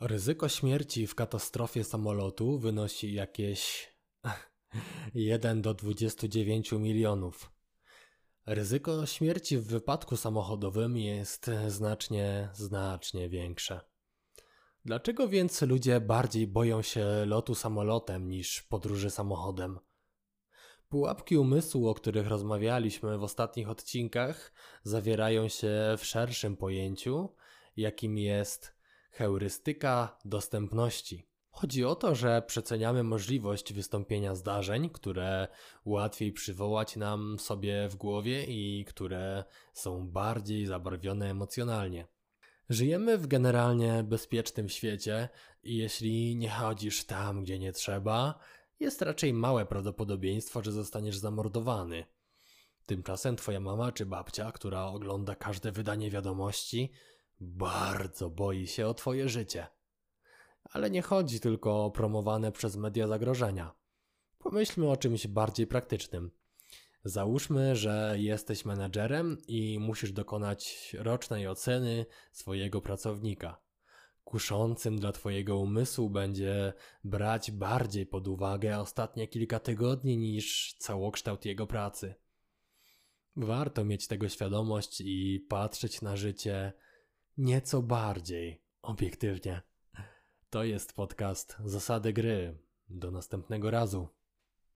Ryzyko śmierci w katastrofie samolotu wynosi jakieś 1 do 29 milionów. Ryzyko śmierci w wypadku samochodowym jest znacznie, znacznie większe. Dlaczego więc ludzie bardziej boją się lotu samolotem niż podróży samochodem? Pułapki umysłu, o których rozmawialiśmy w ostatnich odcinkach, zawierają się w szerszym pojęciu, jakim jest heurystyka dostępności. Chodzi o to, że przeceniamy możliwość wystąpienia zdarzeń, które łatwiej przywołać nam sobie w głowie i które są bardziej zabarwione emocjonalnie. Żyjemy w generalnie bezpiecznym świecie i jeśli nie chodzisz tam, gdzie nie trzeba, jest raczej małe prawdopodobieństwo, że zostaniesz zamordowany. Tymczasem twoja mama czy babcia, która ogląda każde wydanie wiadomości, bardzo boi się o twoje życie. Ale nie chodzi tylko o promowane przez media zagrożenia. Pomyślmy o czymś bardziej praktycznym. Załóżmy, że jesteś menedżerem i musisz dokonać rocznej oceny swojego pracownika. Kuszącym dla Twojego umysłu będzie brać bardziej pod uwagę ostatnie kilka tygodni niż całokształt jego pracy. Warto mieć tego świadomość i patrzeć na życie nieco bardziej obiektywnie. To jest podcast Zasady Gry. Do następnego razu.